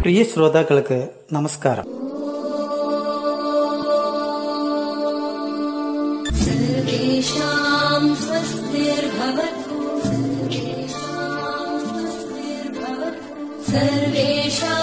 പ്രിയ ശ്രോതാക്കൾക്ക് നമസ്കാരം സർവേഷാം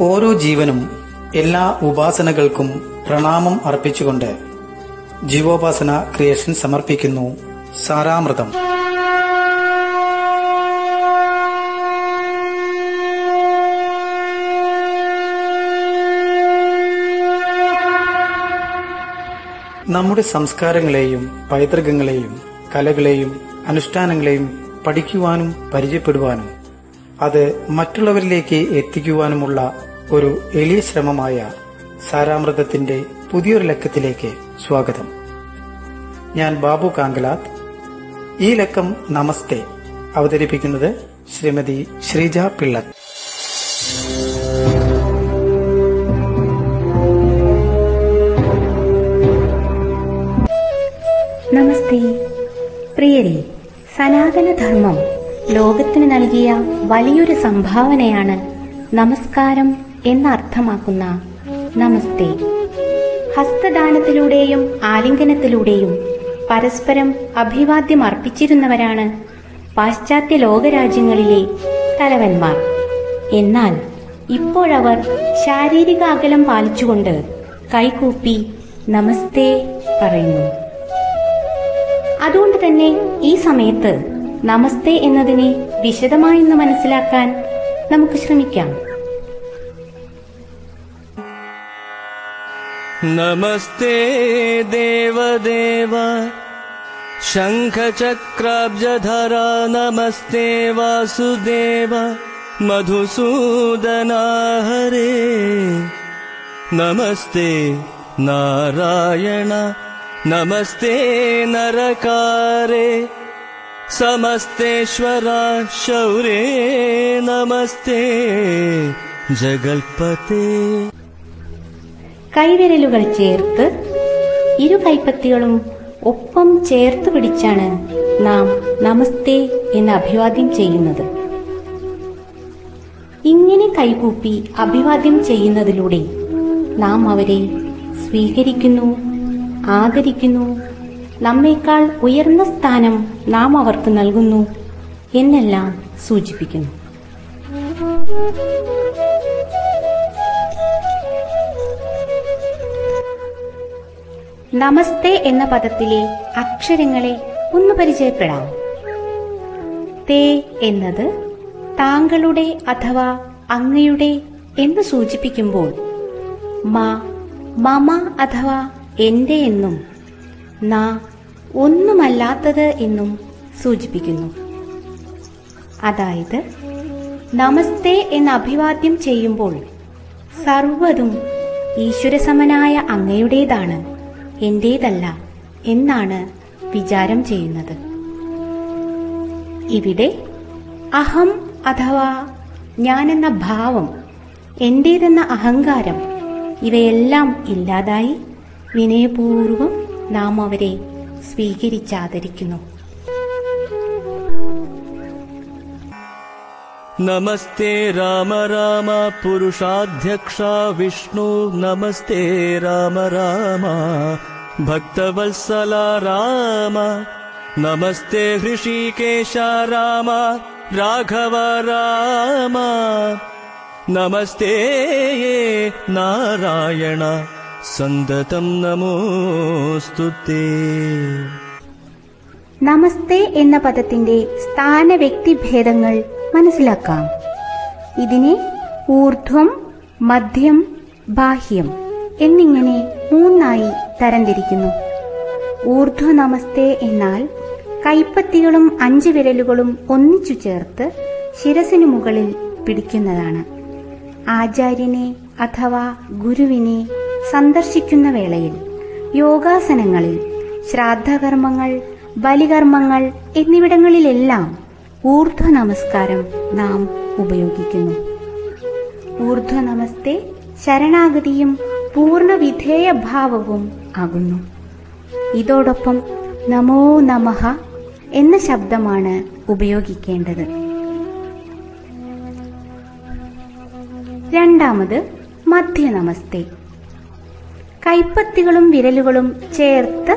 ഓരോ ജീവനും എല്ലാ ഉപാസനകൾക്കും പ്രണാമം അർപ്പിച്ചുകൊണ്ട് ജീവോപാസന ക്രിയേഷൻ സമർപ്പിക്കുന്നു. സാരാമൃതം. നമ്മുടെ സംസ്കാരങ്ങളെയും പൈതൃകങ്ങളെയും കലകളെയും അനുഷ്ഠാനങ്ങളെയും പഠിക്കുവാനും പരിചയപ്പെടുവാനും അത് മറ്റുള്ളവരിലേക്ക് എത്തിക്കുവാനുമുള്ള ഒരു എളിയ ശ്രമമായ സാരാമൃതത്തിന്റെ പുതിയൊരു ലക്കത്തിലേക്ക് സ്വാഗതം. ഞാൻ ബാബു കാങ്കലാത്ത്. ഈ ലക്കം നമസ്തേ. അവതരിപ്പിക്കുന്നത് ശ്രീമതി ശ്രീജ പിള്ള നമസ്തേ. പ്രിയരെ സനാതനധർമ്മം ലോകത്തിന് നൽകിയ വലിയൊരു സംഭാവനയാണ് നമസ്കാരം എന്നർത്ഥമാക്കുന്ന നമസ്തേ. ഹസ്തദാനത്തിലൂടെയും ആലിംഗനത്തിലൂടെയും പരസ്പരം അഭിവാദ്യം അർപ്പിച്ചിരുന്നവരാണ് പാശ്ചാത്യ ലോകരാജ്യങ്ങളിലെ തലവന്മാർ. എന്നാൽ ഇപ്പോഴവർ ശാരീരിക അകലം പാലിച്ചുകൊണ്ട് കൈകൂപ്പി നമസ്തേ പറയുന്നു. അതുകൊണ്ട് തന്നെ ഈ സമയത്ത് നമസ്തേ എന്നതിനെ വിശദമായി മനസ്സിലാക്കാൻ നമുക്ക് ശ്രമിക്കാം. नमस्ते देवदेव। शङ्खचक्राब्जधरा नमस्ते वासुदेव। मधुसूदना हरे। नमस्ते नारायण। नमस्ते नरकारे। समस्तेश्वरा शौरे। नमस्ते जगल्पते കൈവിരലുകൾ ചേർത്ത് ഇരു കൈപ്പത്തികളും ഒപ്പം ചേർത്ത് പിടിച്ചാണ് നാം നമസ്തേ എന്ന് അഭിവാദ്യം ചെയ്യുന്നത്. ഇങ്ങനെ കൈകൂപ്പി അഭിവാദ്യം ചെയ്യുന്നതിലൂടെ നാം അവരെ സ്വീകരിക്കുന്നു ആദരിക്കുന്നു നമ്മേക്കാൾ ഉയർന്ന സ്ഥാനം നാം അവർക്ക് നൽകുന്നു എന്നെല്ലാം സൂചിപ്പിക്കുന്നു. നമസ്തേ എന്ന പദത്തിലെ അക്ഷരങ്ങളെ ഒന്ന് പരിചയപ്പെടാം. തേ എന്നത് താങ്കളുടെ അഥവാ അങ്ങയുടെ എന്ന് സൂചിപ്പിക്കുമ്പോൾ മ മമ അഥവാ എന്റെ എന്നും ന ഒന്നുമല്ലാത്തത് എന്നും സൂചിപ്പിക്കുന്നു. അതായത് നമസ്തേ എന്ന് അഭിവാദ്യം ചെയ്യുമ്പോൾ സർവതും ഈശ്വരസമനായ അങ്ങയുടേതാണ്. എന്റേതല്ല എന്നാണ് വിചാരം ചെയ്യുന്നത്. ഇവിടെ അഹം അഥവാ ഞാനെന്ന ഭാവം എന്റേതെന്ന അഹങ്കാരം ഇവയെല്ലാം ഇല്ലാതായി വിനയപൂർവം നാം അവരെ സ്വീകരിച്ചാദരിക്കുന്നു. നമസ്തേ രാമ രാമ പുരുഷാധ്യക്ഷ വിഷ്ണു നമസ്തേ രാമ രാമ. भक्तवत्सला राम नमस्ते हृषिकेश राम राघव राम नमस्ते नारायण सन्दतं नमोऽस्तु ते നമസ്തേ എന്ന പദത്തിന്റെ സ്ഥാന വ്യക്തിഭേദങ്ങൾ മനസ്സിലാക്കാം ഇതിനെ ഊർധ്വം മധ്യം ബാഹ്യം എന്നിങ്ങനെ മൂന്നായി തരംതിരിക്കുന്നു. ഊർധ്വ നമസ്തേ എന്നാൽ കൈപ്പത്തികളും അഞ്ചു വിരലുകളും ഒന്നിച്ചു ചേർത്ത് ശിരസിനു മുകളിൽ പിടിക്കുന്നതാണ്. ആചാര്യനെ അഥവാ ഗുരുവിനെ സന്ദർശിക്കുന്ന വേളയിൽ യോഗാസനങ്ങളിൽ ശ്രാദ്ധകർമ്മങ്ങൾ ബലികർമ്മങ്ങൾ എന്നിവിടങ്ങളിലെല്ലാം ഊർധ്വ നമസ്കാരം നാം ഉപയോഗിക്കുന്നു. ഊർധ്വ നമസ്തേ ശരണാഗതിയും പൂർണ വിധേയഭാവവും ആകുന്നു. ഇതോടൊപ്പം നമോ നമഹ എന്ന ശബ്ദമാണ് ഉപയോഗിക്കേണ്ടത്. രണ്ടാമത് മധ്യ നമസ്തേ കൈപ്പത്തികളും വിരലുകളും ചേർത്ത്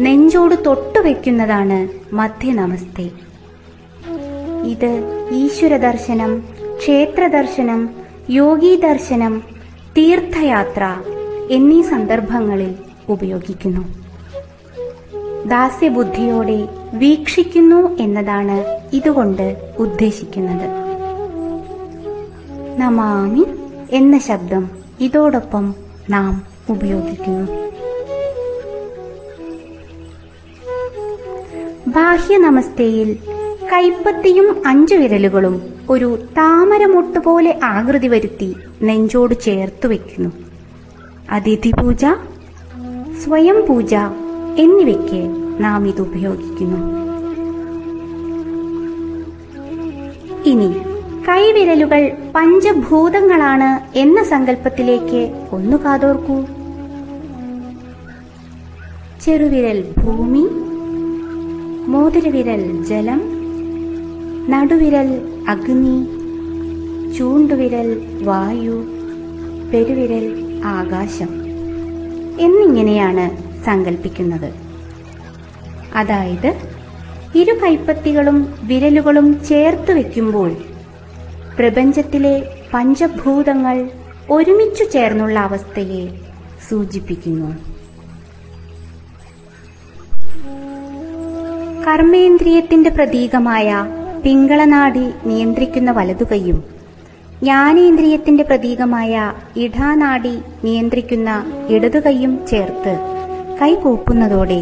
നെഞ്ചോട് തൊട്ടുവെക്കുന്നതാണ് മധ്യ നമസ്തേ ഇത് ഈശ്വര ദർശനം ക്ഷേത്ര ദർശനം യോഗീ ദർശനം തീർത്ഥയാത്ര എന്നീ സന്ദർഭങ്ങളിൽ ഉപയോഗിക്കുന്നു. ദാസ്യബുദ്ധിയോടെ വീക്ഷിക്കുന്നു എന്നതാണ് ഇതുകൊണ്ട് ഉദ്ദേശിക്കുന്നത്. നമാമി എന്ന ശബ്ദം ഇതോടൊപ്പം നാം ഉപയോഗിക്കുന്നു. ബാഹ്യ നമസ്തയിൽ കൈപ്പത്തിയും അഞ്ചു വിരലുകളും ഒരു താമരമൊട്ട് പോലെ ആകൃതി വരുത്തി നെഞ്ചോട് ചേർത്തു വെക്കുന്നു അതിഥി പൂജ സ്വയം പൂജ എന്നിവയ്ക്ക് നാം ഇത് ഉപയോഗിക്കുന്നു. ഇനി കൈവിരലുകൾ പഞ്ചഭൂതങ്ങളാണ് എന്ന സങ്കല്പത്തിലേക്ക് ഒന്നു കാതോർക്കൂ. ചെറുവിരൽ ഭൂമി മോതിരവിരൽ ജലം നടുവിരൽ അഗ്നി ചൂണ്ടുവിരൽ വായു പെരുവിരൽ ആകാശം. എന്നിങ്ങനെയാണ് സങ്കല്പിക്കുന്നത് അതായത് ഇരു കൈപ്പത്തികളും വിരലുകളും ചേർത്ത് വയ്ക്കുമ്പോൾ പ്രപഞ്ചത്തിലെ പഞ്ചഭൂതങ്ങൾ ഒരുമിച്ചു ചേർന്നുള്ള അവസ്ഥയെ സൂചിപ്പിക്കുന്നു. കർമ്മേന്ദ്രിയത്തിന്റെ പ്രതീകമായ പിങ്കളനാടി നിയന്ത്രിക്കുന്ന വലതുകൈയും ജ്ഞാനേന്ദ്രിയത്തിന്റെ പ്രതീകമായ ഇടാനാടി നിയന്ത്രിക്കുന്ന ഇടതുകൈയും ചേർത്ത് കൈകൂപ്പുന്നതോടെ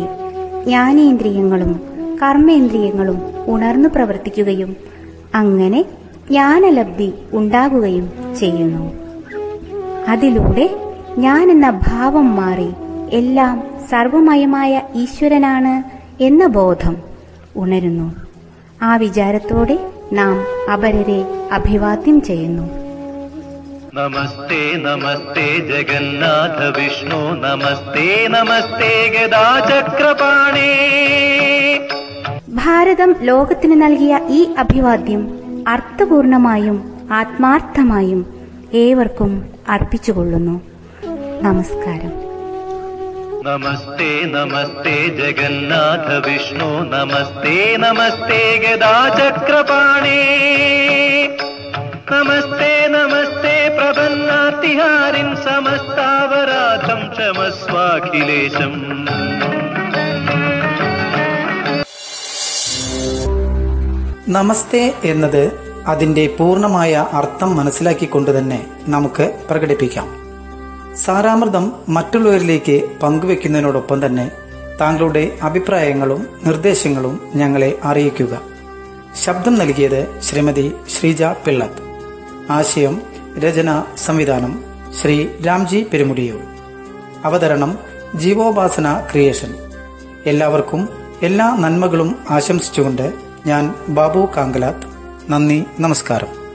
ജ്ഞാനേന്ദ്രിയങ്ങളും കർമ്മേന്ദ്രിയങ്ങളും ഉണർന്നു പ്രവർത്തിക്കുകയും അങ്ങനെ ജ്ഞാനലബ്ധി ഉണ്ടാകുകയും ചെയ്യുന്നു. അതിലൂടെ ഞാൻ എന്ന ഭാവം മാറി എല്ലാം സർവമയമായ ഈശ്വരനാണ് എന്ന ബോധം ഉണരുന്നു. ആ വിചാരത്തോടെ നാം അപരരെ അഭിവാദ്യം ചെയ്യുന്നു. നമസ്തേ നമസ്തേ ജഗന്നാഥ വിഷ്ണു. നമസ്തേ നമസ്തേ ഗദാചക്രപാണേ. ഭാരതം ലോകത്തിന് നൽകിയ ഈ അഭിവാദ്യം അർത്ഥപൂർണമായും ആത്മാർത്ഥമായും ഏവർക്കും അർപ്പിച്ചുകൊള്ളുന്നു. നമസ്കാരം. നമസ്തേ നമസ്തേ ജഗന്നാഥ വിഷ്ണു. നമസ്തേ നമസ്തേ ഗദാചക്രപാണേ. നമസ്തേ നമസ്തേ പ്രപന്നാതിഹാരിൻ സമസ്താവരാധം ക്ഷമസ്വാഖിലേശം. നമസ്തേ എന്നത് അതിന്റെ പൂർണമായ അർത്ഥം മനസ്സിലാക്കിക്കൊണ്ട് തന്നെ നമുക്ക് പ്രകടിപ്പിക്കാം. സാരാമൃതം മറ്റുള്ളവരിലേക്ക് പങ്കുവെക്കുന്നതിനോടൊപ്പം തന്നെ താങ്കളുടെ അഭിപ്രായങ്ങളും നിർദ്ദേശങ്ങളും ഞങ്ങളെ അറിയിക്കുക. ശബ്ദം നൽകിയത് ശ്രീമതി ശ്രീജ പിള്ളത്ത്. ആശയം രചന സംവിധാനം ശ്രീ രാംജി പെരുമുടിയൂർ. അവതരണം ജീവോപാസന ക്രിയേഷൻ. എല്ലാവർക്കും എല്ലാ നന്മകളും ആശംസിച്ചുകൊണ്ട് ഞാൻ ബാബു കാങ്കലാത്ത്. നന്ദി നമസ്കാരം.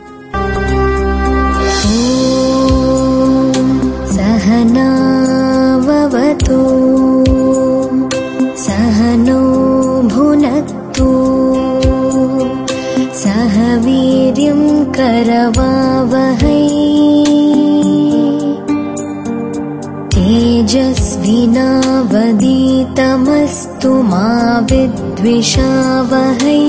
सहनाववतु। सहनो भुनक्तु सह वीर्यं करवावहै। तेजस्विनावदीतमस्तु मा विद्विषावहै